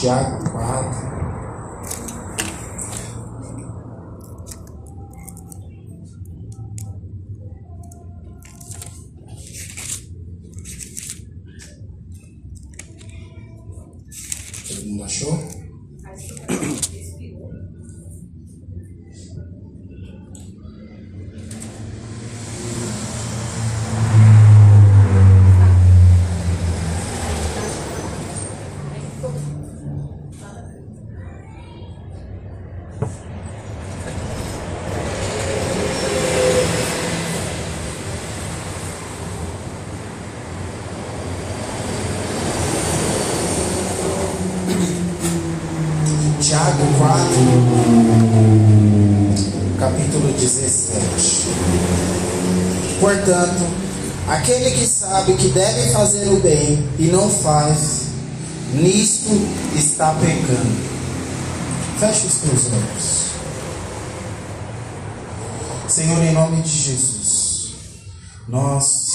Tiago 4. Fazer o bem e não faz, nisto está pecando. Feche os teus olhos. Senhor, em nome de Jesus, nós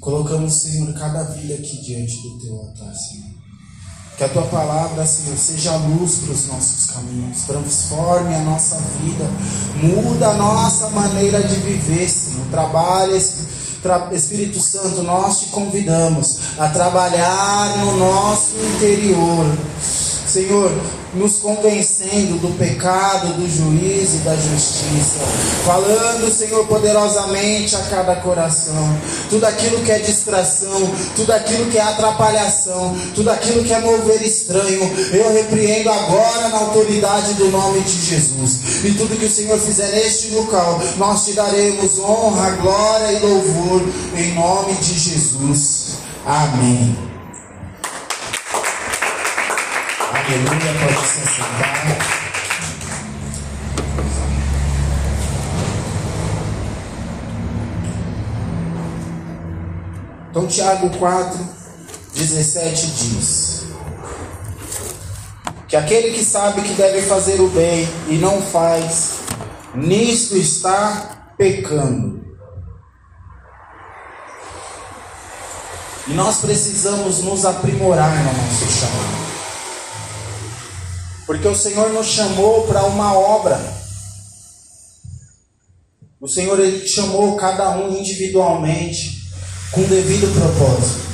colocamos, Senhor, cada vida aqui diante do teu altar, Senhor. Que a tua palavra, Senhor, seja luz para os nossos caminhos, transforme a nossa vida, muda a nossa maneira de viver, Senhor. Trabalha, Espírito Santo, nós te convidamos a trabalhar no nosso interior. Senhor, nos convencendo do pecado, do juízo e da justiça. Falando, Senhor, poderosamente a cada coração. Tudo aquilo que é distração, tudo aquilo que é atrapalhação, tudo aquilo que é mover estranho, eu repreendo agora na autoridade do nome de Jesus. E tudo que o Senhor fizer neste local, nós te daremos honra, glória e louvor em nome de Jesus. Amém. Aleluia, pode se sentar. Então, Tiago 4, 17 diz: Que aquele que sabe que deve fazer o bem e não faz, nisto está pecando. E nós precisamos nos aprimorar no nosso chamado. Porque o Senhor nos chamou para uma obra. O Senhor ele chamou cada um individualmente com devido propósito.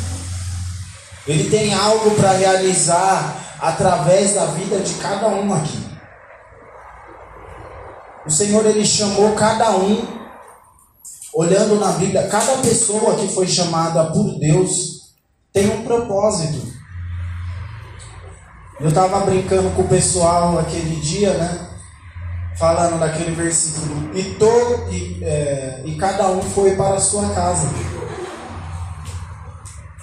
Ele tem algo para realizar através da vida de cada um aqui. O Senhor ele chamou cada um olhando na Bíblia, cada pessoa que foi chamada por Deus tem um propósito. Eu estava brincando com o pessoal aquele dia, né? Falando daquele versículo. E, todo, e, é, e cada um foi para a sua casa.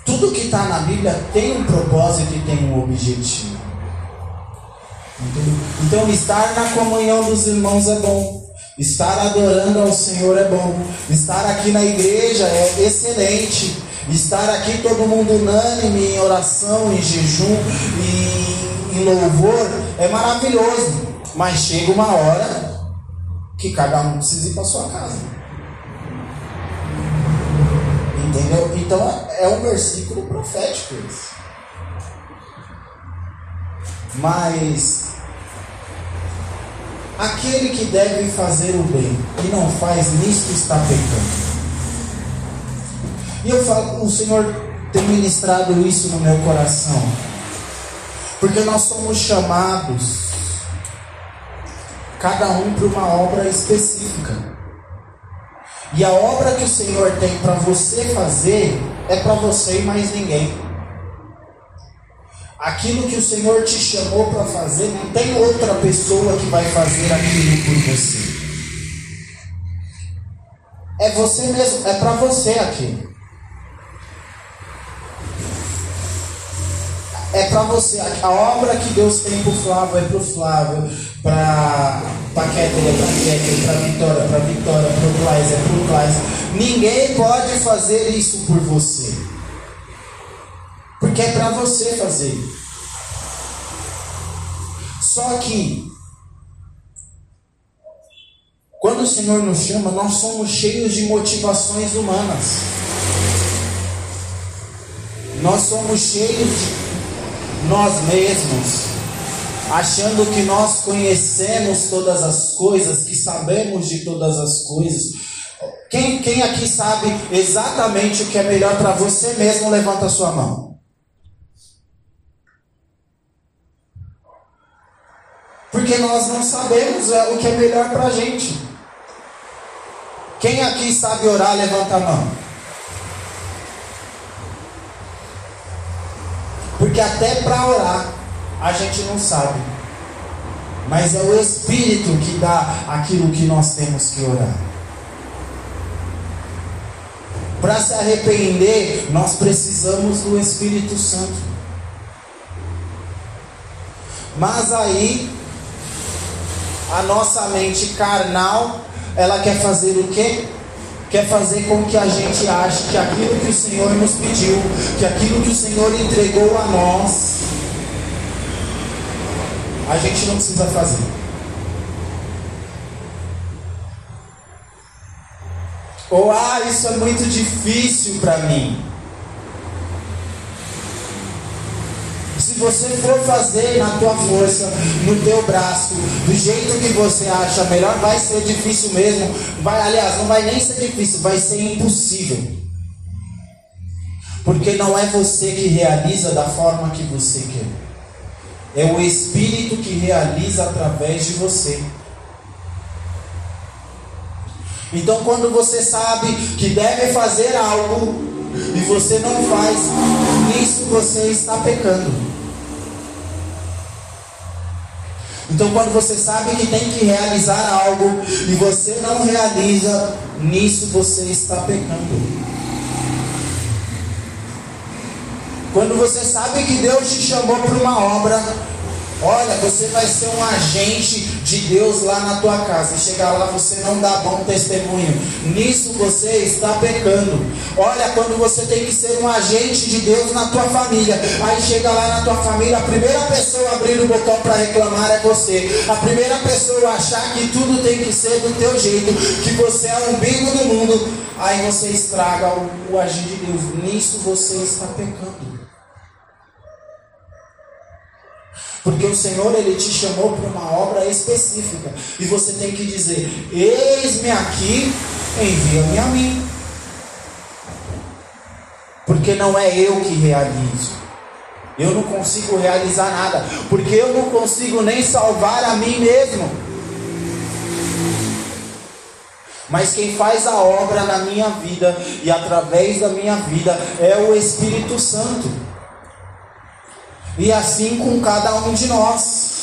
Tudo que está na Bíblia tem um propósito e tem um objetivo. Então, estar na comunhão dos irmãos é bom. Estar adorando ao Senhor é bom. Estar aqui na igreja é excelente. Estar aqui todo mundo unânime em oração, em jejum e em louvor é maravilhoso. Mas chega uma hora que cada um precisa ir para sua casa. Entendeu? Então é um versículo profético esse. Mas aquele que deve fazer o bem e não faz, nisto está pecando. E eu falo, o Senhor tem ministrado isso no meu coração. Porque nós somos chamados, cada um para uma obra específica. E a obra que o Senhor tem para você fazer é para você e mais ninguém. Aquilo que o Senhor te chamou para fazer, não tem outra pessoa que vai fazer aquilo por você. É você mesmo, é para você aquilo. É para você. A obra que Deus tem para o Flávio é para o Flávio, para a Kéter é para Kéter, para Vitória, para Vitória, para o Claes é para o Claes. Ninguém pode fazer isso por você. Porque é para você fazer. Só que, quando o Senhor nos chama, nós somos cheios de motivações humanas. Nós somos cheios de nós mesmos, achando que nós conhecemos todas as coisas, que sabemos de todas as coisas. Quem, quem aqui sabe exatamente o que é melhor para você mesmo, levanta a sua mão. Porque nós não sabemos é, o que é melhor para a gente. Quem aqui sabe orar, levanta a mão. Porque até para orar, a gente não sabe. Mas é o Espírito que dá aquilo que nós temos que orar. Para se arrepender, nós precisamos do Espírito Santo. Mas aí, a nossa mente carnal ela quer fazer o quê? Quer fazer com que a gente ache que aquilo que o Senhor nos pediu, que aquilo que o Senhor entregou a nós, a gente não precisa fazer. Ou, ah, isso é muito difícil para mim. Se você for fazer na tua força, no teu braço, do jeito que você acha melhor, vai ser difícil mesmo. Vai, aliás, não vai nem ser difícil, vai ser impossível. Porque não é você que realiza da forma que você quer. É o Espírito que realiza através de você. Então, quando você sabe que deve fazer algo e você não faz, nisso você está pecando. Então, quando você sabe que tem que realizar algo e você não realiza, nisso você está pecando. Quando você sabe que Deus te chamou para uma obra Olha, você vai ser um agente de Deus lá na tua casa. E chegar lá você não dá bom testemunho. Nisso você está pecando. Olha, quando você tem que ser um agente de Deus na tua família. Aí chega lá na tua família, a primeira pessoa a abrir o botão para reclamar é você. A primeira pessoa a achar que tudo tem que ser do teu jeito, que você é o umbigo do mundo. Aí você estraga o, o agir de Deus. Nisso você está pecando. Porque o Senhor ele te chamou para uma obra específica e você tem que dizer: Eis-me aqui, envia-me a mim. Porque não é eu que realizo. Eu não consigo realizar nada, porque eu não consigo nem salvar a mim mesmo. Mas quem faz a obra na minha vida e através da minha vida é o Espírito Santo. E assim com cada um de nós.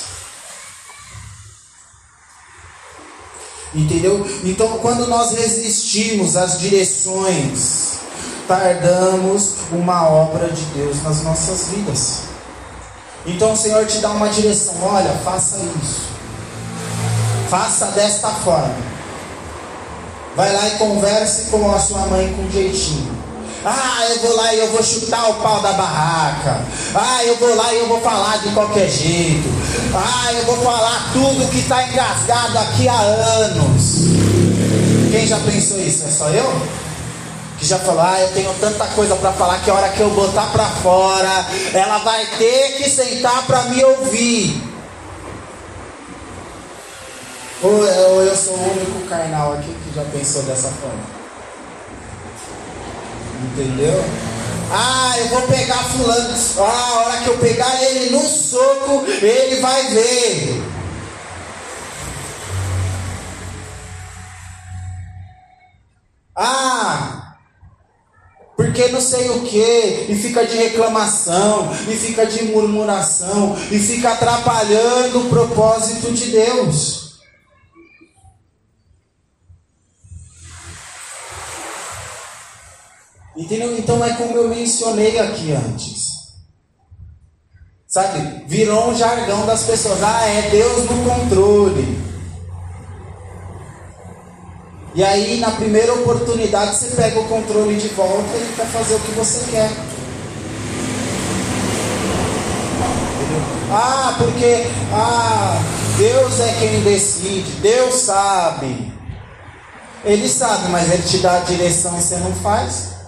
Entendeu? Então, quando nós resistimos às direções, tardamos uma obra de Deus nas nossas vidas. Então, o Senhor te dá uma direção: olha, faça isso, faça desta forma. Vai lá e converse com a sua mãe com jeitinho. Ah, eu vou lá e eu vou chutar o pau da barraca. Ah, eu vou lá e eu vou falar de qualquer jeito. Ah, eu vou falar tudo que está engasgado aqui há anos. Quem já pensou isso? É só eu? Que já falou, ah, eu tenho tanta coisa para falar que a hora que eu botar para fora, ela vai ter que sentar para me ouvir. Ou, eu sou o único carnal aqui que já pensou dessa forma? Entendeu? Ah, eu vou pegar fulano. Ah, a hora que eu pegar ele no soco, ele vai ver. Ah, porque não sei o que, e fica de reclamação, e fica de murmuração, e fica atrapalhando o propósito de Deus. Entendeu? Então é como eu mencionei aqui antes. Sabe? Virou um jargão das pessoas. Ah, é Deus no controle. E aí, na primeira oportunidade, você pega o controle de volta e quer fazer o que você quer. Ah, porque ah, Deus é quem decide, Deus sabe. Ele sabe, mas ele te dá a direção e você não faz.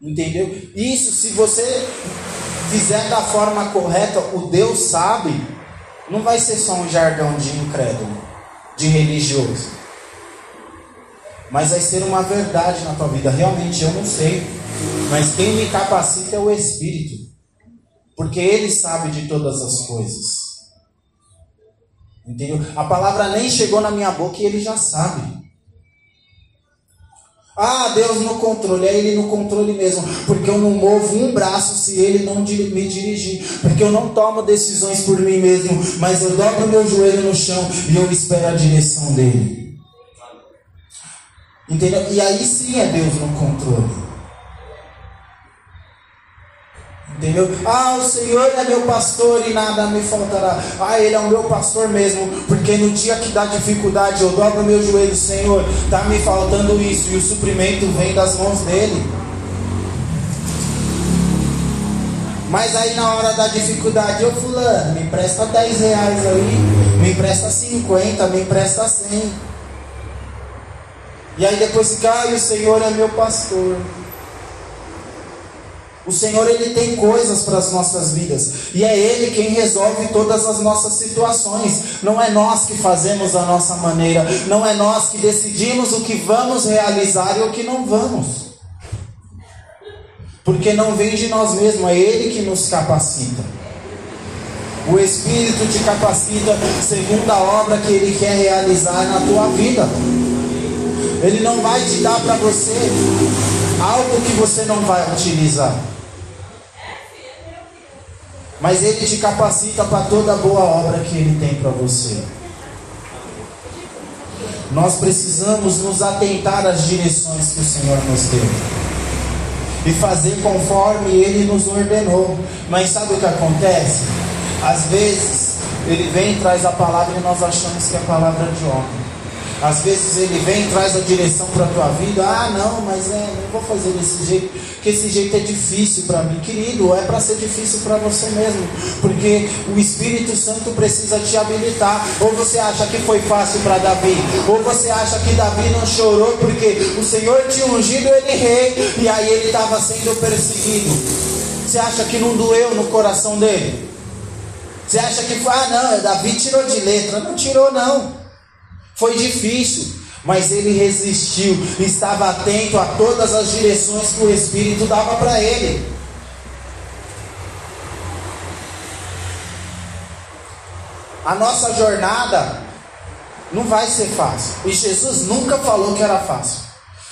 Entendeu? Isso, se você fizer da forma correta, o Deus sabe, não vai ser só um jargão de incrédulo, de religioso. Mas vai ser uma verdade na tua vida. Realmente eu não sei. Mas quem me capacita é o Espírito. Porque Ele sabe de todas as coisas. Entendeu? A palavra nem chegou na minha boca e Ele já sabe. Ah, Deus no controle, é Ele no controle mesmo, porque eu não movo um braço se Ele não me dirigir, porque eu não tomo decisões por mim mesmo, mas eu dobro meu joelho no chão e eu espero a direção dEle. Entendeu? E aí sim é Deus no controle. Entendeu? Ah, o Senhor é meu pastor e nada me faltará. Ah, Ele é o meu pastor mesmo, porque no dia que dá dificuldade eu dobro meu joelho, Senhor, está me faltando isso e o suprimento vem das mãos dele. Mas aí na hora da dificuldade, eu fulano, me empresta 10 reais aí, me empresta 50, me empresta 100. E aí depois ah, o Senhor é meu pastor. O Senhor ele tem coisas para as nossas vidas e é Ele quem resolve todas as nossas situações. Não é nós que fazemos a nossa maneira, não é nós que decidimos o que vamos realizar e o que não vamos. Porque não vem de nós mesmos, é Ele que nos capacita. O Espírito te capacita segundo a obra que Ele quer realizar na tua vida. Ele não vai te dar para você algo que você não vai utilizar. Mas Ele te capacita para toda boa obra que Ele tem para você. Nós precisamos nos atentar às direções que o Senhor nos deu e fazer conforme Ele nos ordenou. Mas sabe o que acontece? Às vezes Ele vem e traz a palavra e nós achamos que é a palavra de homem. Às vezes ele vem e traz a direção para a tua vida. Ah, não, mas é, não vou fazer desse jeito, porque esse jeito é difícil para mim. Querido, é para ser difícil para você mesmo, porque o Espírito Santo precisa te habilitar. Ou você acha que foi fácil para Davi, ou você acha que Davi não chorou porque o Senhor tinha ungido ele rei e aí ele estava sendo perseguido. Você acha que não doeu no coração dele? Você acha que foi, ah, não, Davi tirou de letra? Não tirou, não. Foi difícil, mas ele resistiu, estava atento a todas as direções que o Espírito dava para ele. A nossa jornada não vai ser fácil. E Jesus nunca falou que era fácil.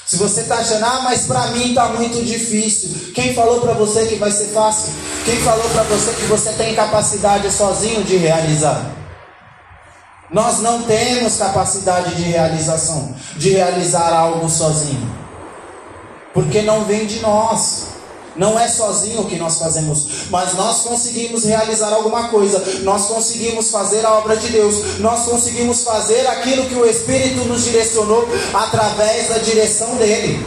Se você está achando, ah, mas para mim está muito difícil. Quem falou para você que vai ser fácil? Quem falou para você que você tem capacidade sozinho de realizar? Nós não temos capacidade de realização, de realizar algo sozinho. Porque não vem de nós. Não é sozinho o que nós fazemos, mas nós conseguimos realizar alguma coisa, nós conseguimos fazer a obra de Deus, nós conseguimos fazer aquilo que o Espírito nos direcionou através da direção dele.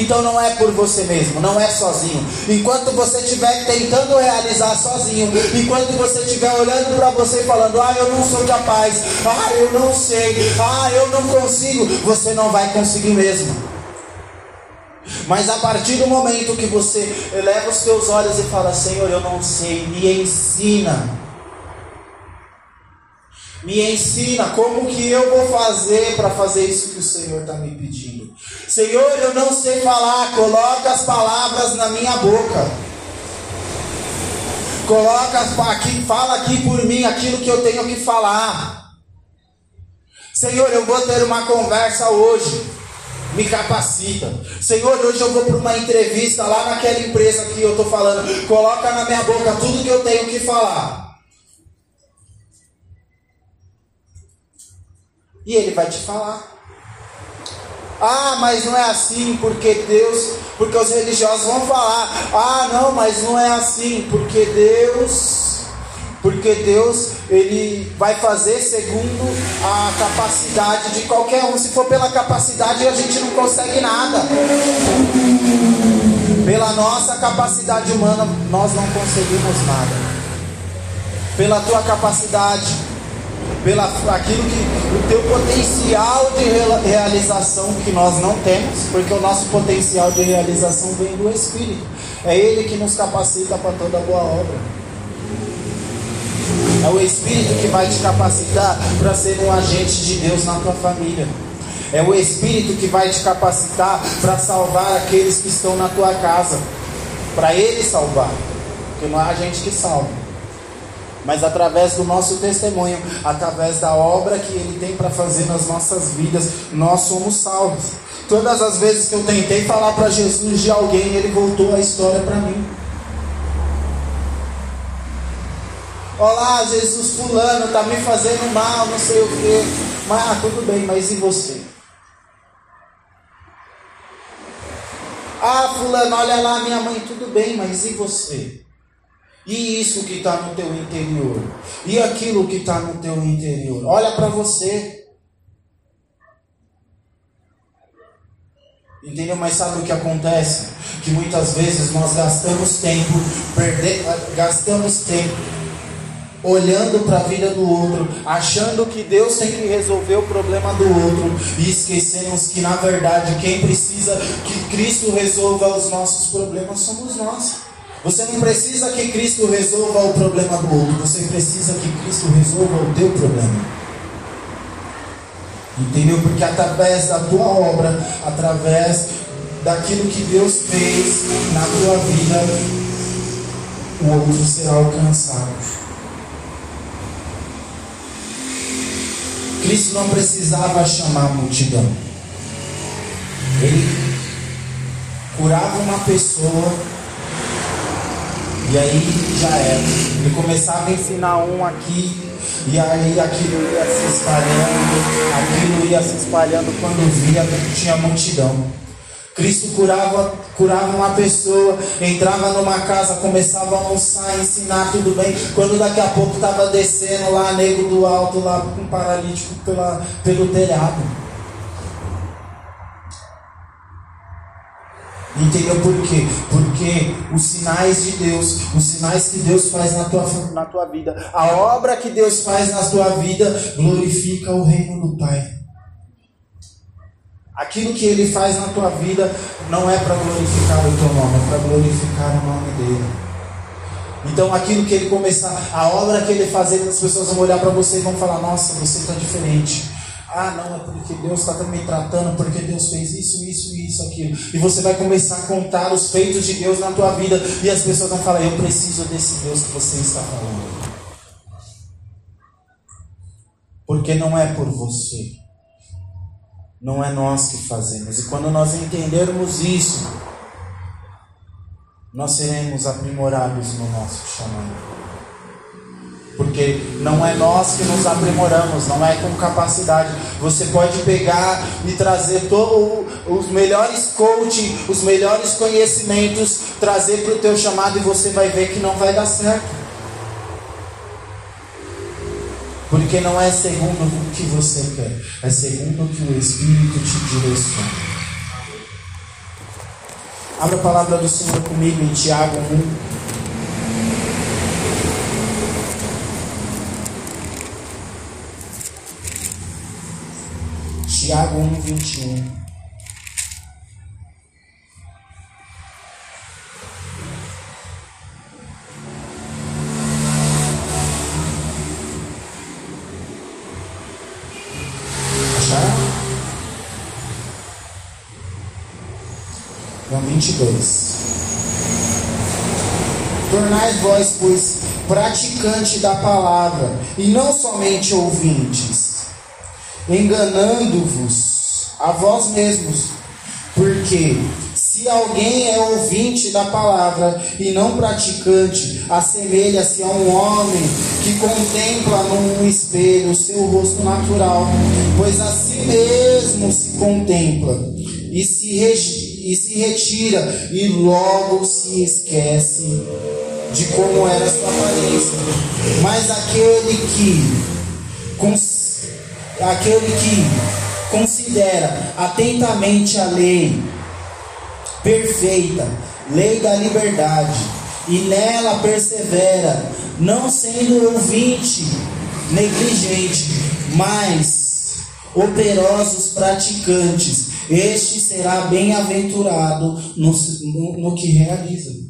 Então não é por você mesmo, não é sozinho. Enquanto você estiver tentando realizar sozinho, enquanto você estiver olhando para você e falando, ah, eu não sou capaz, ah, eu não sei, ah, eu não consigo, você não vai conseguir mesmo. Mas a partir do momento que você eleva os seus olhos e fala, Senhor, eu não sei, me ensina. Me ensina como que eu vou fazer para fazer isso que o Senhor está me pedindo. Senhor, eu não sei falar, coloca as palavras na minha boca. Coloca aqui, fala aqui por mim aquilo que eu tenho que falar. Senhor, eu vou ter uma conversa hoje. Me capacita. Senhor, hoje eu vou para uma entrevista lá naquela empresa que eu estou falando. Coloca na minha boca tudo que eu tenho que falar. E ele vai te falar. Ah, mas não é assim porque Deus, porque os religiosos vão falar. Ah, não, mas não é assim porque Deus, porque Deus ele vai fazer segundo a capacidade de qualquer um. Se for pela capacidade, a gente não consegue nada. Pela nossa capacidade humana, nós não conseguimos nada. Pela tua capacidade, pela aquilo que o teu potencial de realização que nós não temos, porque o nosso potencial de realização vem do Espírito. É Ele que nos capacita para toda boa obra. É o Espírito que vai te capacitar para ser um agente de Deus na tua família. É o Espírito que vai te capacitar para salvar aqueles que estão na tua casa. Para Ele salvar. Porque não é a gente que salva mas através do nosso testemunho, através da obra que Ele tem para fazer nas nossas vidas, nós somos salvos. Todas as vezes que eu tentei falar para Jesus de alguém, Ele voltou a história para mim. Olá, Jesus fulano está me fazendo mal, não sei o quê. Mas ah, tudo bem, mas e você? Ah, fulano, olha lá minha mãe, tudo bem, mas e você? E isso que está no teu interior. E aquilo que está no teu interior. Olha para você. Entendeu? Mas sabe o que acontece? Que muitas vezes nós gastamos tempo, perde... gastamos tempo olhando para a vida do outro, achando que Deus tem que resolver o problema do outro e esquecemos que na verdade quem precisa que Cristo resolva os nossos problemas somos nós. Você não precisa que Cristo resolva o problema do outro, você precisa que Cristo resolva o teu problema. Entendeu? Porque através da tua obra, através daquilo que Deus fez na tua vida, o outro será alcançado. Cristo não precisava chamar a multidão. Ele curava uma pessoa e aí já era. Ele começava a ensinar um aqui, e aí aquilo ia se espalhando, aquilo ia se espalhando quando via tinha multidão. Cristo curava, curava uma pessoa, entrava numa casa, começava a almoçar, ensinar tudo bem. Quando daqui a pouco estava descendo lá, nego do alto, lá com um paralítico pela, pelo telhado. Entendeu por quê? Porque os sinais de Deus, os sinais que Deus faz na tua, na tua vida, a obra que Deus faz na tua vida, glorifica o reino do Pai. Aquilo que Ele faz na tua vida não é para glorificar o teu nome, é para glorificar o nome dEle. Então, aquilo que Ele começar, a obra que Ele fazer, as pessoas vão olhar para você e vão falar: Nossa, você está diferente. Ah, não, é porque Deus está me tratando, porque Deus fez isso, isso e isso, aquilo. E você vai começar a contar os feitos de Deus na tua vida. E as pessoas vão falar: Eu preciso desse Deus que você está falando. Porque não é por você. Não é nós que fazemos. E quando nós entendermos isso, nós seremos aprimorados no nosso chamado. Porque não é nós que nos aprimoramos, não é com capacidade. Você pode pegar e trazer todos os melhores coaching, os melhores conhecimentos, trazer para o teu chamado e você vai ver que não vai dar certo. Porque não é segundo o que você quer, é segundo o que o Espírito te direciona. Abra a palavra do Senhor comigo em Tiago 1. Tiago 1, 21. Acharam? Então, 22. Tornais vós, pois, praticante da palavra, e não somente ouvintes enganando-vos a vós mesmos. Porque se alguém é ouvinte da palavra e não praticante, assemelha-se a um homem que contempla num espelho o seu rosto natural, pois a si mesmo se contempla e se, e se retira e logo se esquece de como era sua aparência. Mas aquele que aquele que considera atentamente a lei perfeita, lei da liberdade, e nela persevera, não sendo ouvinte negligente, mas operosos praticantes. Este será bem-aventurado no, no, no que realiza.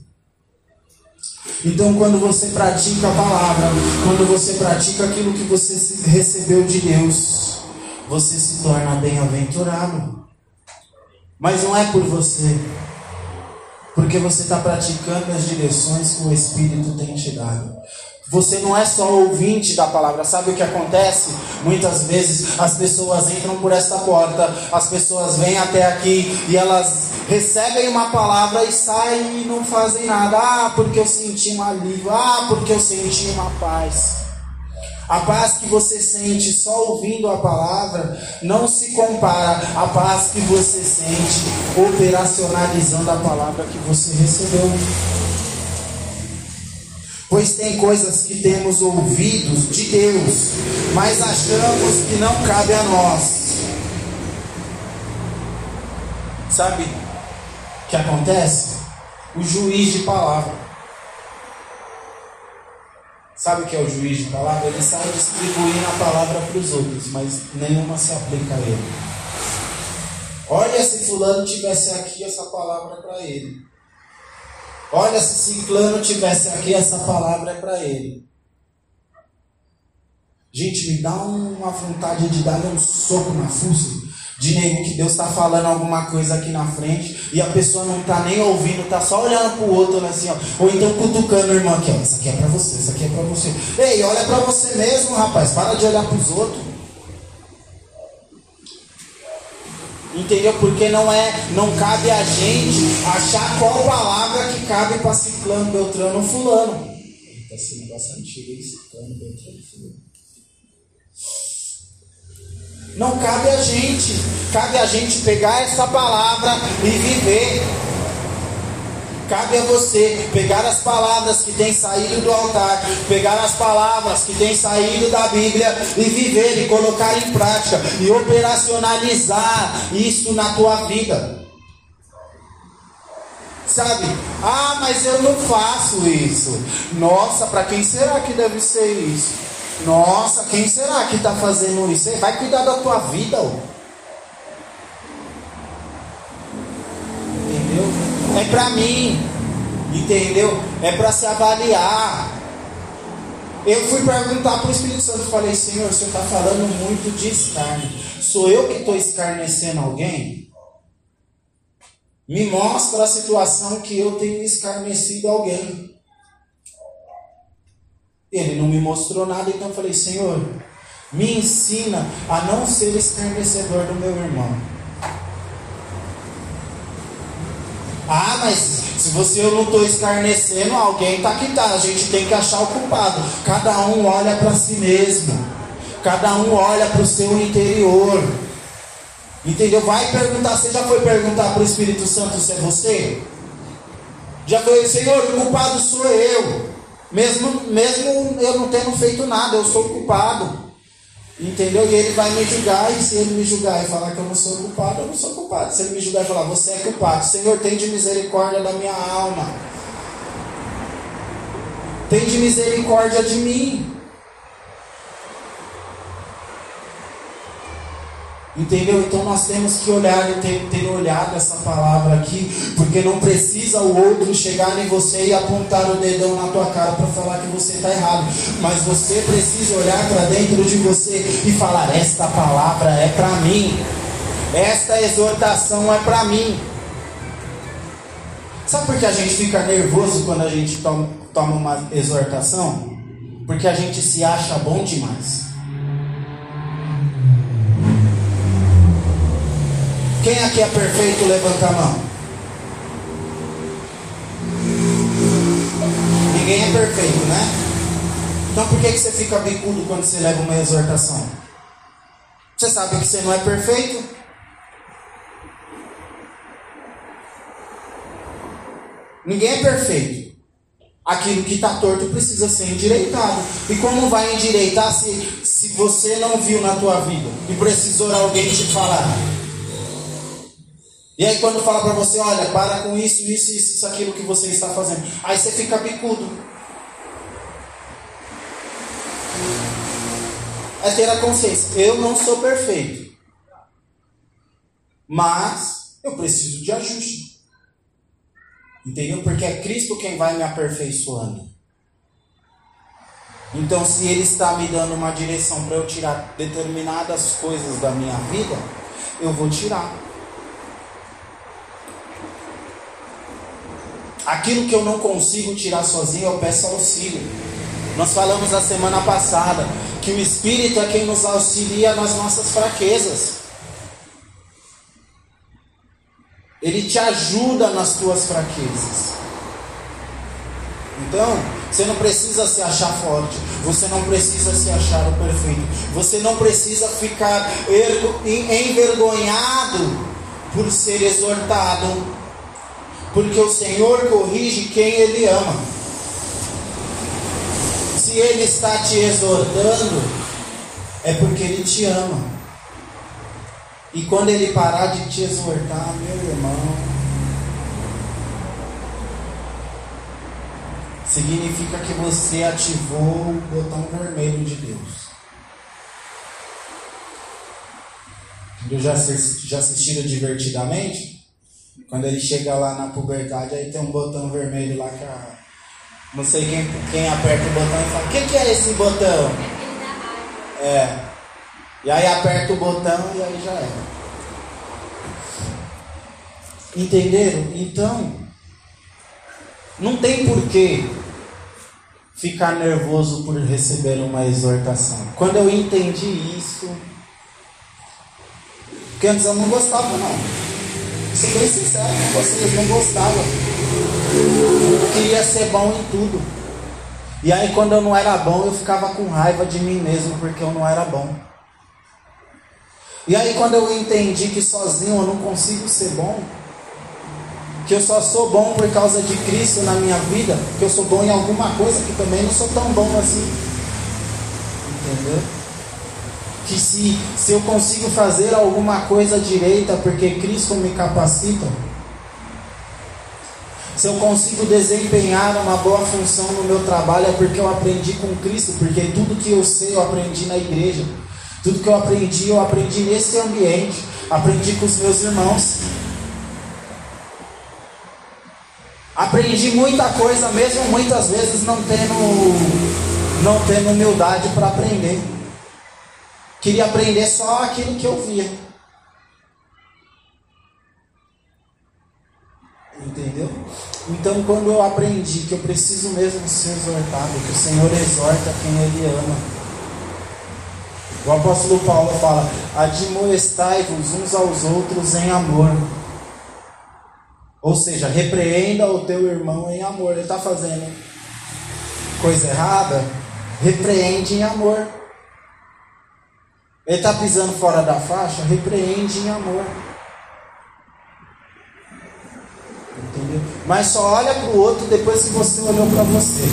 Então, quando você pratica a palavra, quando você pratica aquilo que você recebeu de Deus, você se torna bem-aventurado. Mas não é por você, porque você está praticando as direções que o Espírito tem te dado. Você não é só ouvinte da palavra, sabe o que acontece? Muitas vezes as pessoas entram por essa porta, as pessoas vêm até aqui e elas recebem uma palavra e saem e não fazem nada. Ah, porque eu senti um alívio, ah, porque eu senti uma paz. A paz que você sente só ouvindo a palavra não se compara à paz que você sente operacionalizando a palavra que você recebeu. Pois tem coisas que temos ouvidos de Deus, mas achamos que não cabe a nós. Sabe o que acontece? O juiz de palavra. Sabe o que é o juiz de palavra? Ele sai distribuindo a palavra para os outros, mas nenhuma se aplica a ele. Olha, se fulano tivesse aqui essa palavra para ele. Olha, se Ciclano tivesse aqui, essa palavra é para ele. Gente, me dá uma vontade de dar um soco na fuça de nego que Deus está falando alguma coisa aqui na frente e a pessoa não está nem ouvindo, está só olhando para o outro assim, ó, ou então cutucando o irmão aqui, ó, isso aqui é para você, isso aqui é para você. Ei, olha para você mesmo, rapaz, para de olhar para os outros. Entendeu? Porque não é, não cabe a gente achar qual palavra que cabe para ciclano, beltrano ou fulano. Eita, esse negócio é antigo aí, ciclano, beltrano, fulano. Não cabe a gente, cabe a gente pegar essa palavra e viver. Cabe a você pegar as palavras que têm saído do altar, pegar as palavras que têm saído da Bíblia e viver e colocar em prática e operacionalizar isso na tua vida. Sabe? Ah, mas eu não faço isso. Nossa, para quem será que deve ser isso? Nossa, quem será que está fazendo isso? Vai cuidar da tua vida. Ó. é para mim, entendeu? É para se avaliar. Eu fui perguntar para o Espírito Santo, falei, Senhor, o Senhor está falando muito de escárnio. Sou eu que estou escarnecendo alguém? Me mostra a situação que eu tenho escarnecido alguém. Ele não me mostrou nada, então eu falei, Senhor, me ensina a não ser escarnecedor do meu irmão. Ah, mas se você eu não estou escarnecendo, alguém está aqui, tá. A gente tem que achar o culpado. Cada um olha para si mesmo. Cada um olha para o seu interior. Entendeu? Vai perguntar. Você já foi perguntar para o Espírito Santo se é você? Já foi, Senhor, o culpado sou eu. Mesmo, mesmo eu não tendo feito nada, eu sou o culpado. Entendeu? E ele vai me julgar, e se ele me julgar e falar que eu não sou culpado, eu não sou culpado. Se ele me julgar e falar, você é culpado, Senhor, tem de misericórdia da minha alma. Tem de misericórdia de mim. Entendeu? Então nós temos que olhar e ter, ter, olhado essa palavra aqui, porque não precisa o outro chegar em você e apontar o dedão na tua cara para falar que você está errado, mas você precisa olhar para dentro de você e falar: esta palavra é para mim, esta exortação é para mim. Sabe por que a gente fica nervoso quando a gente toma, toma uma exortação? Porque a gente se acha bom demais. Quem aqui é perfeito, levanta a mão. Ninguém é perfeito, né? Então por que, que você fica bicudo quando você leva uma exortação? Você sabe que você não é perfeito? Ninguém é perfeito. Aquilo que está torto precisa ser endireitado. E como vai endireitar se, se você não viu na tua vida e precisou alguém te falar? E aí quando fala para você, olha, para com isso, isso, isso, isso, aquilo que você está fazendo. Aí você fica bicudo. é ter a consciência. Eu não sou perfeito. Mas eu preciso de ajuste. Entendeu? Porque é Cristo quem vai me aperfeiçoando. Então, se Ele está me dando uma direção para eu tirar determinadas coisas da minha vida, eu vou tirar. Aquilo que eu não consigo tirar sozinho, eu peço auxílio. Nós falamos na semana passada que o Espírito é quem nos auxilia nas nossas fraquezas. Ele te ajuda nas tuas fraquezas. Então, você não precisa se achar forte, você não precisa se achar o perfeito, você não precisa ficar envergonhado por ser exortado, porque o Senhor corrige quem Ele ama. Se Ele está te exortando, é porque Ele te ama. E quando Ele parar de te exortar, meu irmão, significa que você ativou o botão vermelho de Deus. Eu já, já assistiram divertidamente? Quando ele chega lá na puberdade, aí tem um botão vermelho lá que a, não sei quem, quem aperta o botão e fala: O que, que é esse botão? É. E aí aperta o botão e aí já é. Entenderam? Então, não tem porquê ficar nervoso por receber uma exortação. Quando eu entendi isso, porque antes eu não gostava não. Sou bem sincero com vocês, não gostava. Eu queria ser bom em tudo. E aí quando eu não era bom, eu ficava com raiva de mim mesmo porque eu não era bom. E aí quando eu entendi que sozinho eu não consigo ser bom, que eu só sou bom por causa de Cristo na minha vida, que eu sou bom em alguma coisa que também não sou tão bom assim. Entendeu? Que se, se eu consigo fazer alguma coisa direita porque Cristo me capacita, se eu consigo desempenhar uma boa função no meu trabalho é porque eu aprendi com Cristo, porque tudo que eu sei eu aprendi na igreja. Tudo que eu aprendi, eu aprendi nesse ambiente, aprendi com os meus irmãos. Aprendi muita coisa, mesmo muitas vezes não tendo, não tendo humildade para aprender. Queria aprender só aquilo que eu via. Entendeu? Então, quando eu aprendi que eu preciso mesmo ser exortado, que o Senhor exorta quem Ele ama. O apóstolo Paulo fala: admoestai-vos uns aos outros em amor. Ou seja, repreenda o teu irmão em amor. Ele está fazendo coisa errada, repreende em amor. Ele está pisando fora da faixa, repreende em amor. Entendeu? Mas só olha para o outro depois que você olhou para você.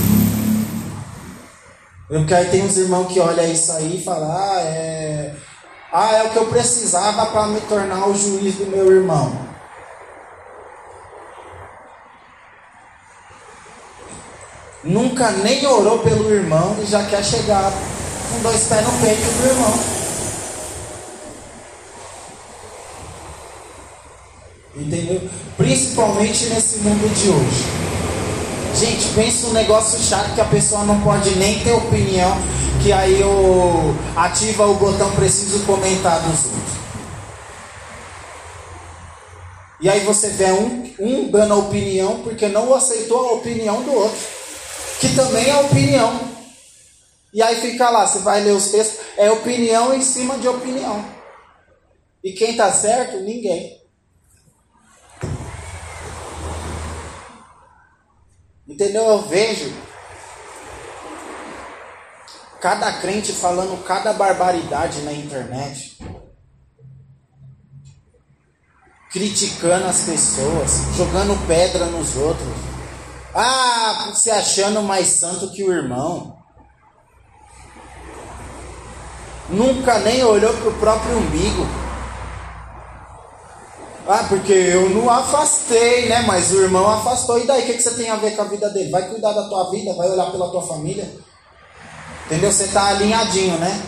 Porque aí tem uns irmãos que olham isso aí e falam, ah, é. Ah, é o que eu precisava para me tornar o juiz do meu irmão. nunca nem orou pelo irmão e já quer chegar com dois pés no peito do irmão. Entendeu? Principalmente nesse mundo de hoje. Gente, pensa um negócio chato que a pessoa não pode nem ter opinião, que aí o ativa o botão preciso comentar dos outros. E aí você vê um, um dando a opinião porque não aceitou a opinião do outro que também é opinião. E aí fica lá, você vai ler os textos, é opinião em cima de opinião. E quem está certo? Ninguém. Entendeu? Eu vejo cada crente falando cada barbaridade na internet, criticando as pessoas, jogando pedra nos outros. Ah, se achando mais santo que o irmão. Nunca nem olhou para o próprio umbigo. Ah, porque eu não afastei, né? Mas o irmão afastou. E daí, o que, você tem a ver com a vida dele? Vai cuidar da tua vida, vai olhar pela tua família. Entendeu? Você está alinhadinho, né?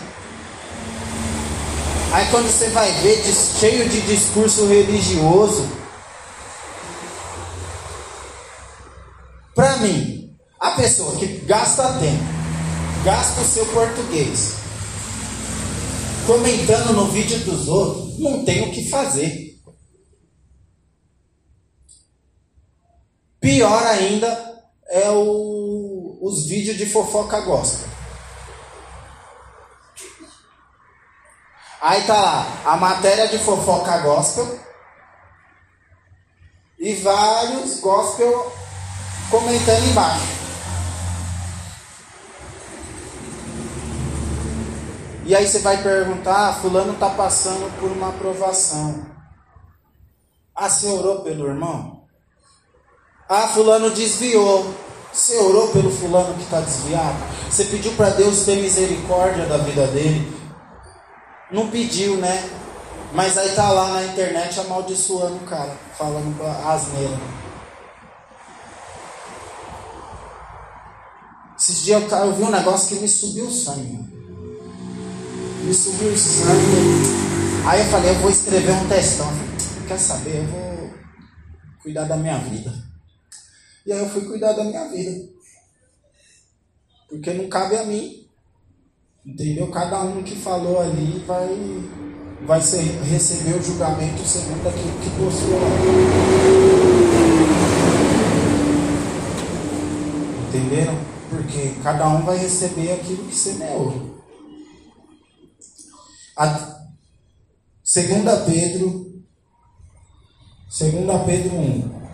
Aí quando você vai ver cheio de discurso religioso, para mim, a pessoa que gasta tempo, gasta o seu português, comentando no vídeo dos outros, não tem o que fazer. Pior ainda é o, os vídeos de fofoca gospel. Aí tá lá, a matéria de fofoca gospel e vários gospel comentando embaixo. E aí você vai perguntar, ah, fulano está passando por uma aprovação. Ah, você orou pelo irmão? Ah, fulano desviou. Você orou pelo fulano que está desviado? Você pediu para Deus ter misericórdia da vida dele? Não pediu, né? Mas aí tá lá na internet amaldiçoando o cara, falando asneira. Esses dias eu, eu vi um negócio que me subiu o sangue. Me subiu o sangue. Aí eu falei, eu vou escrever um textão. Quer saber? Eu vou cuidar da minha vida. E aí eu fui cuidar da minha vida. Porque não cabe a mim. Entendeu? Cada um que falou ali vai, vai ser, receber o julgamento segundo aquilo que postou lá. Entenderam? Porque cada um vai receber aquilo que semeou. Segunda Pedro, segunda Pedro 1.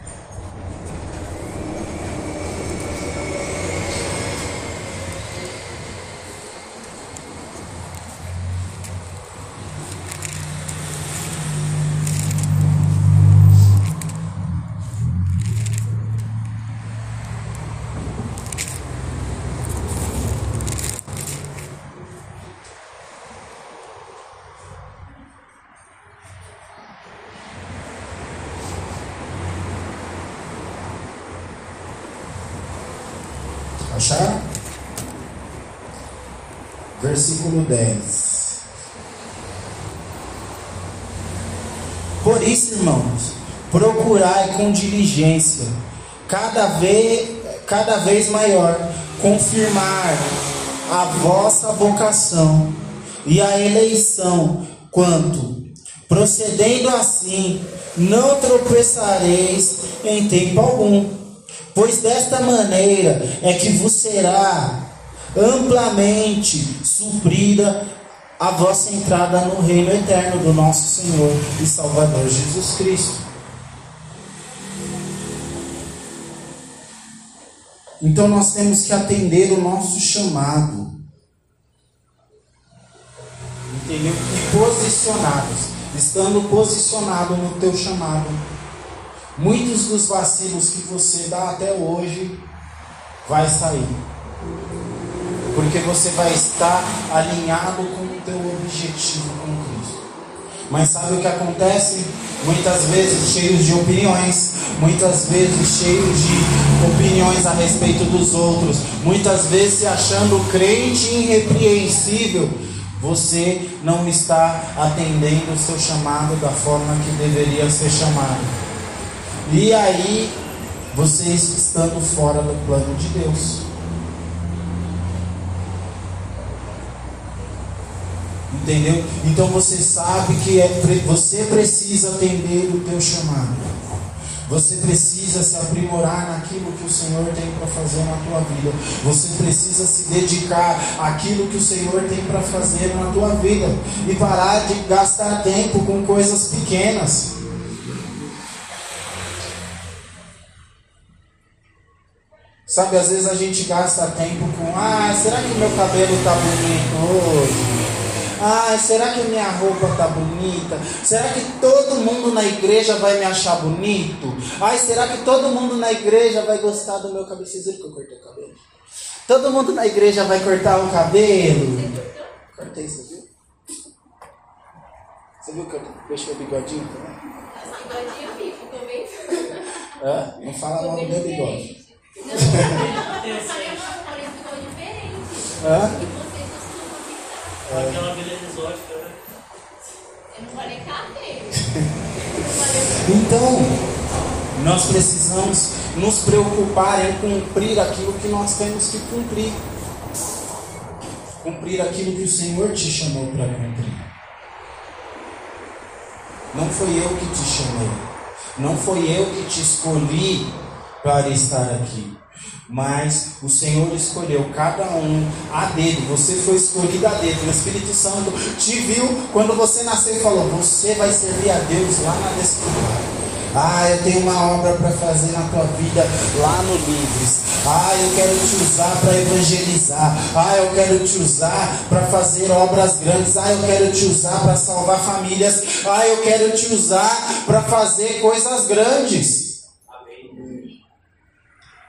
Versículo 10. Por isso, irmãos, procurai com diligência, cada vez, cada vez maior, confirmar a vossa vocação e a eleição, quanto, procedendo assim, não tropeçareis em tempo algum Pois desta maneira é que vos será amplamente suprida a vossa entrada no reino eterno do nosso Senhor e Salvador Jesus Cristo. Então nós temos que atender o nosso chamado. Entendeu? E posicionados, estando posicionado no teu chamado Muitos dos vacilos que você dá até hoje vai sair. Porque você vai estar alinhado com o teu objetivo com Cristo. Mas sabe o que acontece? Muitas vezes cheios de opiniões, muitas vezes cheios de opiniões a respeito dos outros, muitas vezes se achando crente irrepreensível, você não está atendendo o seu chamado da forma que deveria ser chamado. E aí, vocês estando fora do plano de Deus. Entendeu? Então você sabe que é, você precisa atender o teu chamado. Você precisa se aprimorar naquilo que o Senhor tem para fazer na tua vida. Você precisa se dedicar àquilo que o Senhor tem para fazer na tua vida. E parar de gastar tempo com coisas pequenas. Sabe, às vezes a gente gasta tempo com, ah, será que meu cabelo tá bonito hoje? Ah, será que minha roupa tá bonita? Será que todo mundo na igreja vai me achar bonito? Ai, será que todo mundo na igreja vai gostar do meu cabelo? Vocês viram que eu cortei o cabelo? Todo mundo na igreja vai cortar o cabelo? Cortei, você viu? Você viu que eu deixei o bigodinho também? Bigodinho eu vi, ficou bem. Hã? Não fala mal do meu bigode. Hã? Aquela beleza exótica, né? então, nós precisamos nos preocupar em cumprir aquilo que nós temos que cumprir. Cumprir aquilo que o Senhor te chamou para cumprir. Não foi eu que te chamei. Não foi eu que te escolhi para estar aqui. Mas o Senhor escolheu cada um a dedo. Você foi escolhido a dedo. O Espírito Santo te viu quando você nasceu e falou: Você vai servir a Deus lá na descoberta. Ah, eu tenho uma obra para fazer na tua vida lá no Livres. Ah, eu quero te usar para evangelizar. Ah, eu quero te usar para fazer obras grandes. Ah, eu quero te usar para salvar famílias. Ah, eu quero te usar para fazer coisas grandes.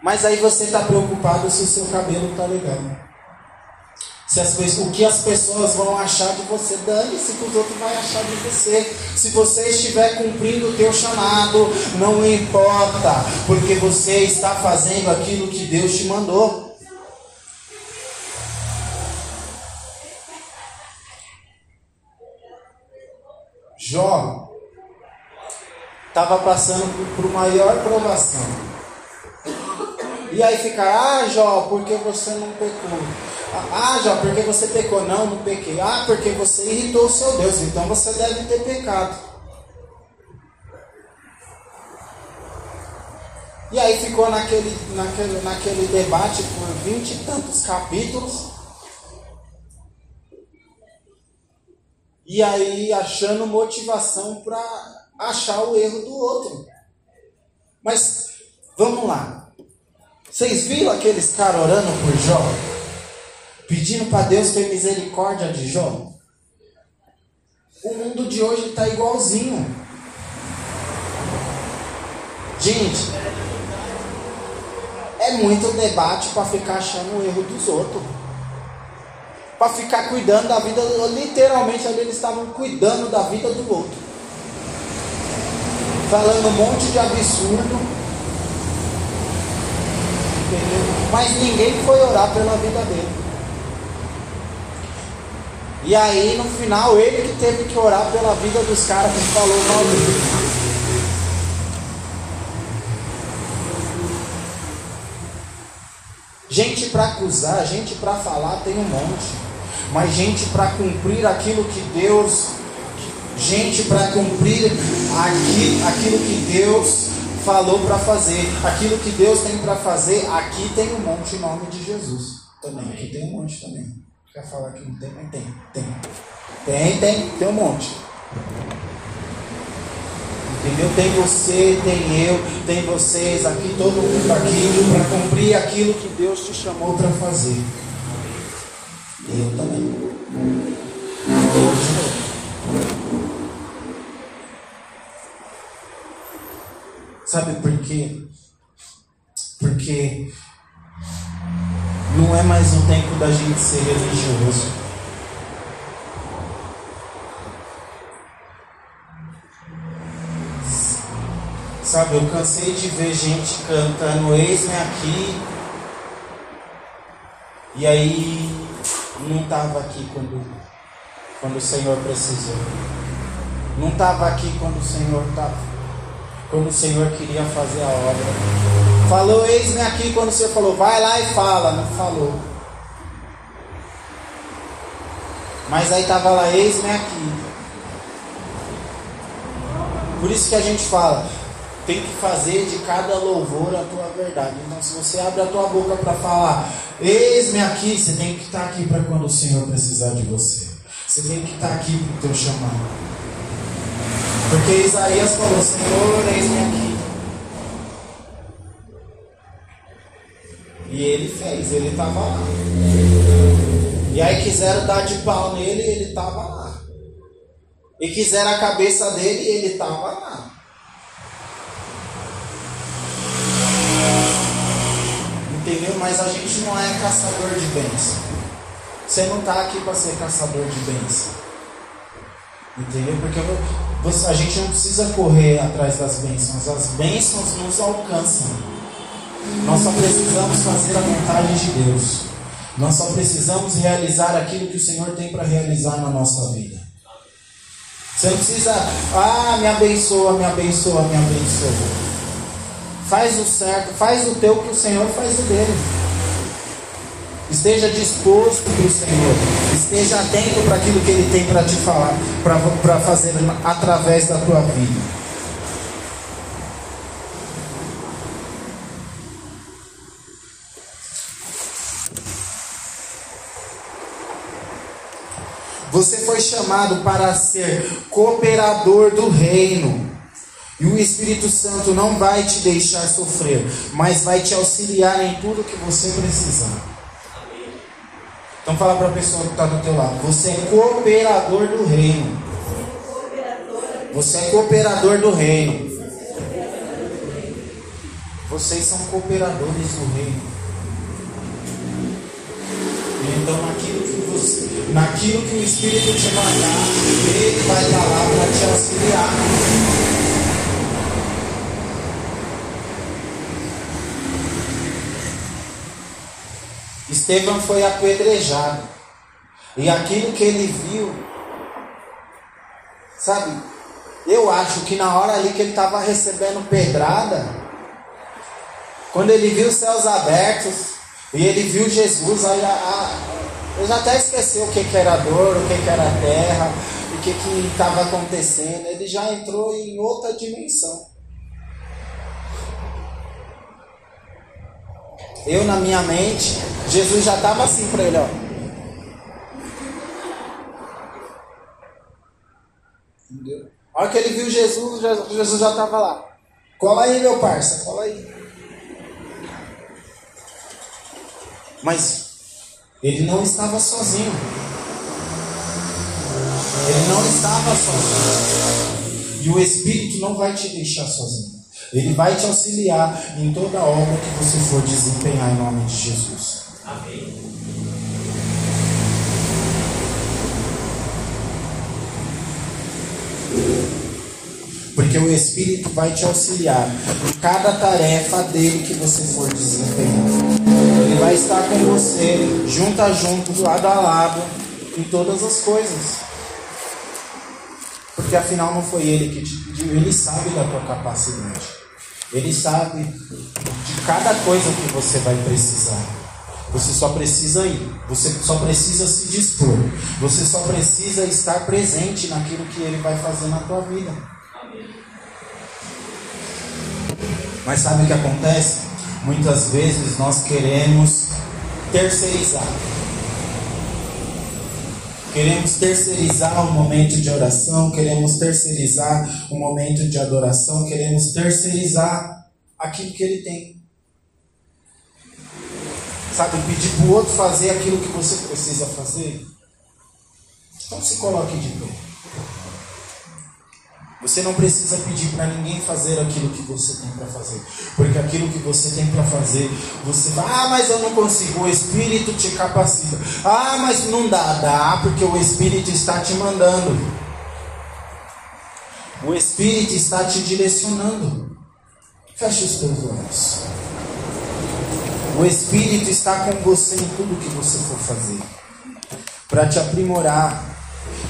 Mas aí você está preocupado se o seu cabelo está legal. Se as o que as pessoas vão achar de você, dane-se que os outros vão achar de você. Se você estiver cumprindo o teu chamado, não importa, porque você está fazendo aquilo que Deus te mandou. Jó estava passando por, por maior provação. E aí fica, ah, Jó, porque você não pecou? Ah, Jó, porque você pecou? Não, não pequei. Ah, porque você irritou o seu Deus, então você deve ter pecado. E aí ficou naquele, naquele, naquele debate por vinte e tantos capítulos. E aí achando motivação para achar o erro do outro. Mas vamos lá. Vocês viram aqueles caras orando por Jó? Pedindo para Deus ter misericórdia de Jó? O mundo de hoje está igualzinho. Gente, é muito debate para ficar achando o erro dos outros. Para ficar cuidando da vida, literalmente ali eles estavam cuidando da vida do outro. Falando um monte de absurdo Mas ninguém foi orar pela vida dele. E aí no final ele que teve que orar pela vida dos caras que falou mal dele. Gente para acusar, gente para falar tem um monte. Mas gente para cumprir aquilo que Deus, gente para cumprir aqui, aquilo que Deus falou para fazer. Aquilo que Deus tem para fazer, aqui tem um monte em nome de Jesus. Também, aqui tem um monte também. Quer falar que não tem, mas tem. Tem, tem, tem, tem um monte. Entendeu? Tem você, tem eu, tem vocês, aqui todo mundo aqui para cumprir aquilo que Deus te chamou para fazer. Eu também. Eu de novo. Sabe por quê? Porque não é mais um tempo da gente ser religioso. Sabe, eu cansei de ver gente cantando Eis-me aqui. E aí não estava aqui quando, quando o Senhor precisou. Não estava aqui quando o Senhor estava quando o Senhor queria fazer a obra. Falou, eis-me aqui quando o Senhor falou, vai lá e fala. Não falou. Mas aí estava lá, eis-me aqui. Por isso que a gente fala, tem que fazer de cada louvor a tua verdade. Então, se você abre a tua boca para falar, eis-me aqui, você tem que estar aqui para quando o Senhor precisar de você. Você tem que estar aqui para o teu chamado. Porque Isaías falou: Senhor, eis-me aqui. E ele fez, ele estava lá. E aí quiseram dar de pau nele, ele estava lá. E quiseram a cabeça dele, ele estava lá. Entendeu? Mas a gente não é caçador de bens. Você não está aqui para ser caçador de bens. Entendeu? Porque a gente não precisa correr atrás das bênçãos, as bênçãos nos alcançam. Nós só precisamos fazer a vontade de Deus. Nós só precisamos realizar aquilo que o Senhor tem para realizar na nossa vida. Você não precisa, ah, me abençoa, me abençoa, me abençoa. Faz o certo, faz o teu que o Senhor faz o dele. Esteja disposto para o Senhor. Esteja atento para aquilo que Ele tem para te falar, para fazer através da tua vida. Você foi chamado para ser cooperador do reino. E o Espírito Santo não vai te deixar sofrer, mas vai te auxiliar em tudo que você precisar. Então fala para a pessoa que está do teu lado. Você é cooperador do reino. Você é cooperador do reino. Vocês são cooperadores do reino. Então naquilo que você, naquilo que o Espírito te mandar, ele vai estar lá para te auxiliar. Estevão foi apedrejado. E aquilo que ele viu, sabe? Eu acho que na hora ali que ele estava recebendo pedrada, quando ele viu os céus abertos e ele viu Jesus, olha, eu já até esqueci o que, que era dor, o que, que era terra, o que estava acontecendo. Ele já entrou em outra dimensão. Eu, na minha mente, Jesus já estava assim para ele, ó. Entendeu? A hora que ele viu Jesus, Jesus já estava lá. Cola aí, meu parça, cola aí. Mas ele não estava sozinho. Ele não estava sozinho. E o Espírito não vai te deixar sozinho. Ele vai te auxiliar em toda a obra que você for desempenhar em nome de Jesus. Amém. Porque o Espírito vai te auxiliar em cada tarefa dele que você for desempenhar. Ele vai estar com você, junto a junto, lado a lado, em todas as coisas. Porque afinal não foi ele que te pediu, ele sabe da tua capacidade. Ele sabe de cada coisa que você vai precisar. Você só precisa ir, você só precisa se dispor, você só precisa estar presente naquilo que ele vai fazer na tua vida. Mas sabe o que acontece? Muitas vezes nós queremos terceirizar. Queremos terceirizar o momento de oração, queremos terceirizar o momento de adoração, queremos terceirizar aquilo que ele tem. Sabe, pedir para o outro fazer aquilo que você precisa fazer. Então se coloque de pé. Você não precisa pedir para ninguém fazer aquilo que você tem para fazer. Porque aquilo que você tem para fazer, você vai, ah, mas eu não consigo, o Espírito te capacita. Ah, mas não dá, dá, porque o Espírito está te mandando. O Espírito está te direcionando. Feche os teus olhos. O Espírito está com você em tudo que você for fazer. Para te aprimorar,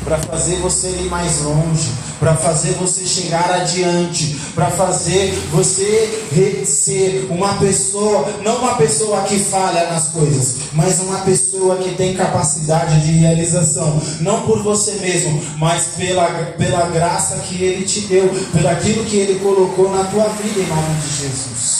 para fazer você ir mais longe, para fazer você chegar adiante, para fazer você ser uma pessoa, não uma pessoa que falha nas coisas, mas uma pessoa que tem capacidade de realização, não por você mesmo, mas pela, pela graça que Ele te deu, por aquilo que Ele colocou na tua vida, em nome de Jesus.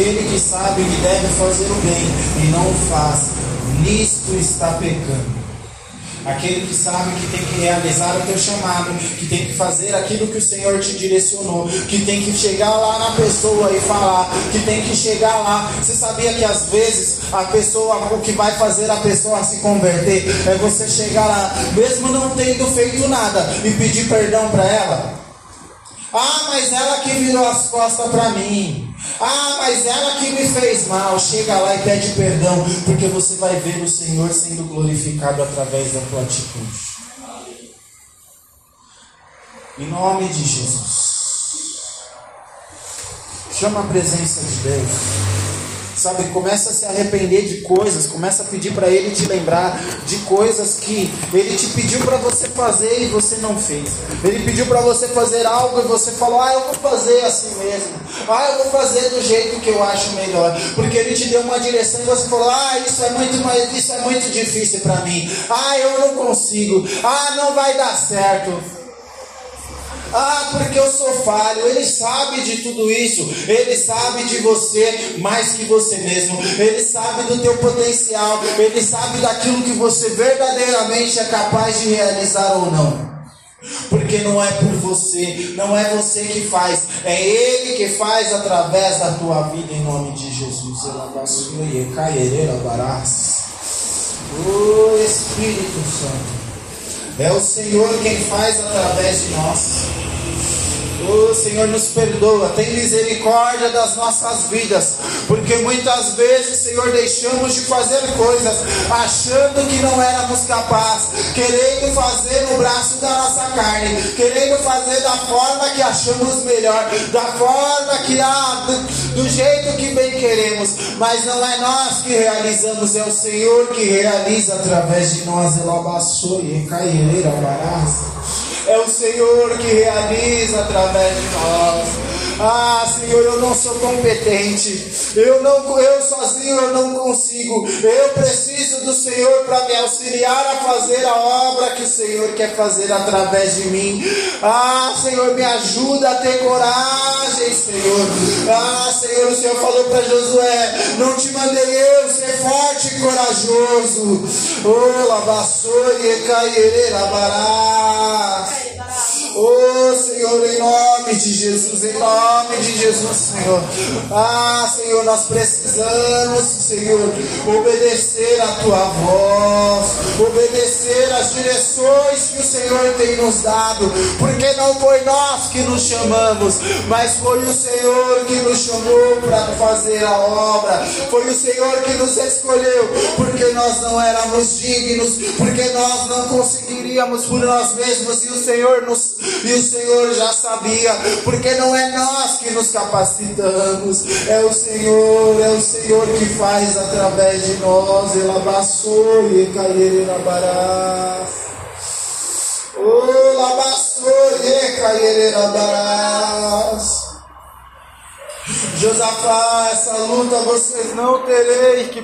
Aquele que sabe que deve fazer o bem e não o faz, nisto está pecando. Aquele que sabe que tem que realizar o teu chamado, que tem que fazer aquilo que o Senhor te direcionou, que tem que chegar lá na pessoa e falar, que tem que chegar lá. Você sabia que às vezes a pessoa, o que vai fazer a pessoa se converter é você chegar lá, mesmo não tendo feito nada, e pedir perdão para ela? Ah, mas ela que virou as costas para mim. Ah, mas ela que me fez mal. Chega lá e pede perdão, porque você vai ver o Senhor sendo glorificado através da tua atitude. Em nome de Jesus. Chama a presença de Deus. Sabe, começa a se arrepender de coisas, começa a pedir para Ele te lembrar de coisas que Ele te pediu para você fazer e você não fez. Ele pediu para você fazer algo e você falou: Ah, eu vou fazer assim mesmo. Ah, eu vou fazer do jeito que eu acho melhor. Porque Ele te deu uma direção e você falou: Ah, isso é muito, isso é muito difícil para mim. Ah, eu não consigo. Ah, não vai dar certo. Ah, porque eu sou falho. Ele sabe de tudo isso. Ele sabe de você mais que você mesmo. Ele sabe do teu potencial. Ele sabe daquilo que você verdadeiramente é capaz de realizar ou não. Porque não é por você, não é você que faz, é Ele que faz através da tua vida em nome de Jesus. O Espírito Santo. É o Senhor quem faz através de nós. Oh, Senhor, nos perdoa, tem misericórdia das nossas vidas, porque muitas vezes, Senhor, deixamos de fazer coisas achando que não éramos capazes, querendo fazer no braço da nossa carne, querendo fazer da forma que achamos melhor, da forma que há, do, do jeito que bem queremos, mas não é nós que realizamos, é o Senhor que realiza através de nós. Elabaçoi, caireira, baraça. É o Senhor que realiza através de nós. Ah, Senhor, eu não sou competente. Eu não, eu sozinho eu não consigo. Eu preciso do Senhor para me auxiliar a fazer a obra que o Senhor quer fazer através de mim. Ah, Senhor, me ajuda a ter coragem, Senhor. Ah, Senhor, o Senhor falou para Josué: Não te mandei eu ser forte e corajoso. Oh, lavassou e cairerá bará. Oh Senhor, em nome de Jesus, em nome de Jesus, Senhor. Ah, Senhor, nós precisamos, Senhor, obedecer a tua voz, obedecer as direções que o Senhor tem nos dado, porque não foi nós que nos chamamos, mas foi o Senhor que nos chamou para fazer a obra, foi o Senhor que nos escolheu, porque nós não éramos dignos, porque nós não conseguiríamos por nós mesmos, e o Senhor nos e o Senhor já sabia, porque não é nós que nos capacitamos, é o Senhor, é o Senhor que faz através de nós. Elabaçou e cairerabarás. Oh, labaçou e cairerabarás. Josafá, essa luta vocês não tereis que,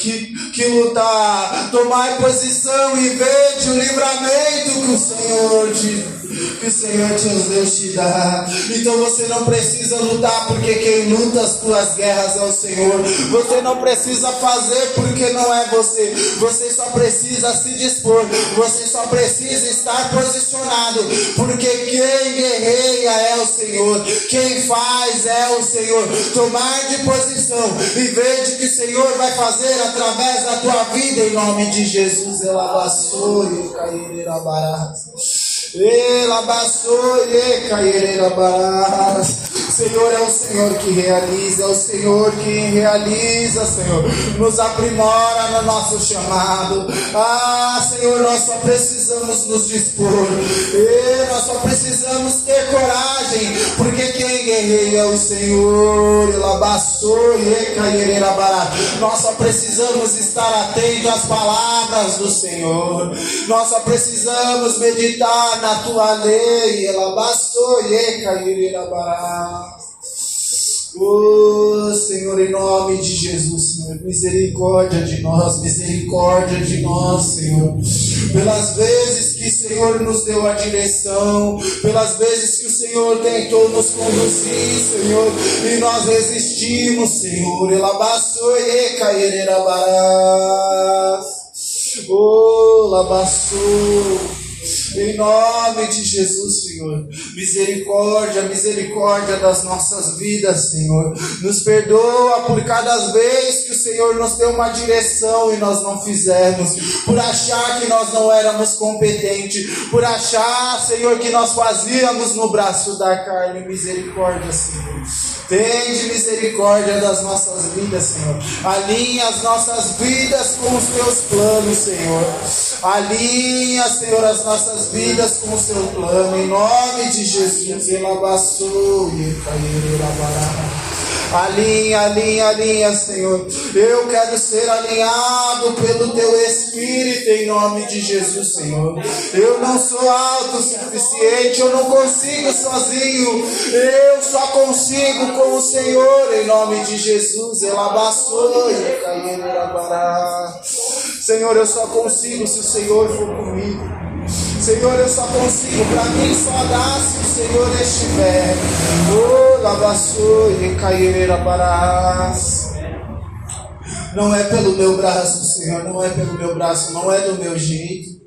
que, que lutar. Tomai posição e vede o livramento que o Senhor te que o Senhor Deus te dá. Então você não precisa lutar porque quem luta as tuas guerras é o Senhor. Você não precisa fazer porque não é você. Você só precisa se dispor. Você só precisa estar posicionado porque quem guerreia é o Senhor. Quem faz é o Senhor. Tomar de posição e veja que o Senhor vai fazer através da tua vida em nome de Jesus. Ela passou e cair Senhor é o Senhor que realiza, é o Senhor que realiza, Senhor. Nos aprimora no nosso chamado. Ah, Senhor, nós só precisamos nos dispor. E nós só precisamos ter coragem, porque quem guerreia é o Senhor. Nós só precisamos estar atentos às palavras do Senhor. Nós só precisamos meditar na tua lei. Ela bastou e Oh, Senhor, em nome de Jesus, Senhor, misericórdia de nós, misericórdia de nós, Senhor. Pelas vezes que o Senhor nos deu a direção, pelas vezes que o Senhor tentou nos conduzir, Senhor, e nós resistimos, Senhor. Elabaçou e cairerabarás. Oh, labaçou. Em nome de Jesus, Senhor. Misericórdia, misericórdia das nossas vidas, Senhor. Nos perdoa por cada vez que o Senhor nos deu uma direção e nós não fizemos. Por achar que nós não éramos competentes. Por achar, Senhor, que nós fazíamos no braço da carne. Misericórdia, Senhor. Tende misericórdia das nossas vidas, Senhor. Alinha as nossas vidas com os teus planos, Senhor. Alinha, Senhor, as nossas vidas com o seu plano. Em nome de Jesus. Alinha, alinha, alinha, Senhor. Eu quero ser alinhado pelo Teu Espírito em nome de Jesus, Senhor. Eu não sou autossuficiente, eu não consigo sozinho. Eu só consigo com o Senhor em nome de Jesus. Elabaçou, Senhor, eu só consigo se o Senhor for comigo. Senhor, eu só consigo, para mim só dá se o Senhor estiver. Oh, lavaçou e. Não é pelo meu braço, Senhor, não é pelo meu braço, não é do meu jeito.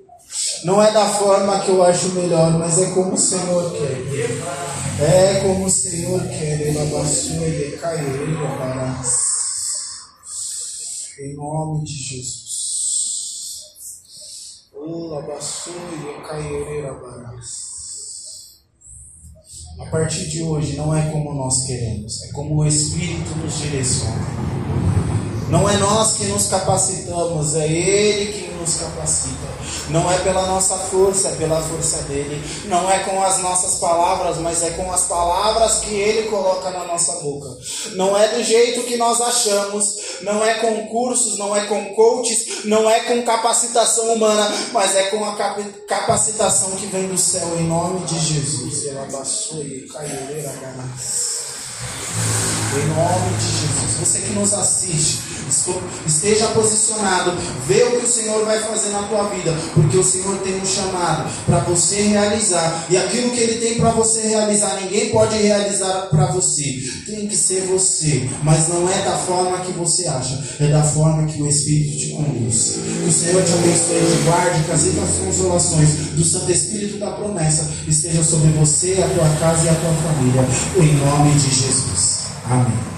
Não é da forma que eu acho melhor, mas é como o Senhor quer. É como o Senhor quer. Lavaçou e. Em nome de Jesus. A partir de hoje não é como nós queremos, é como o Espírito nos direciona. Não é nós que nos capacitamos, é Ele que nos capacita. Não é pela nossa força, é pela força dele. Não é com as nossas palavras, mas é com as palavras que ele coloca na nossa boca. Não é do jeito que nós achamos, não é com cursos, não é com coaches, não é com capacitação humana, mas é com a capacitação que vem do céu em nome de Jesus. Ele abaixou e caiu, em nome de Jesus. Você que nos assiste, esteja posicionado, vê o que o Senhor vai fazer na tua vida, porque o Senhor tem um chamado para você realizar, e aquilo que Ele tem para você realizar, ninguém pode realizar para você, tem que ser você, mas não é da forma que você acha, é da forma que o Espírito te conduz. Que o Senhor te abençoe, te guarde, que as consolações do Santo Espírito da promessa esteja sobre você, a tua casa e a tua família, em nome de Jesus. Amém.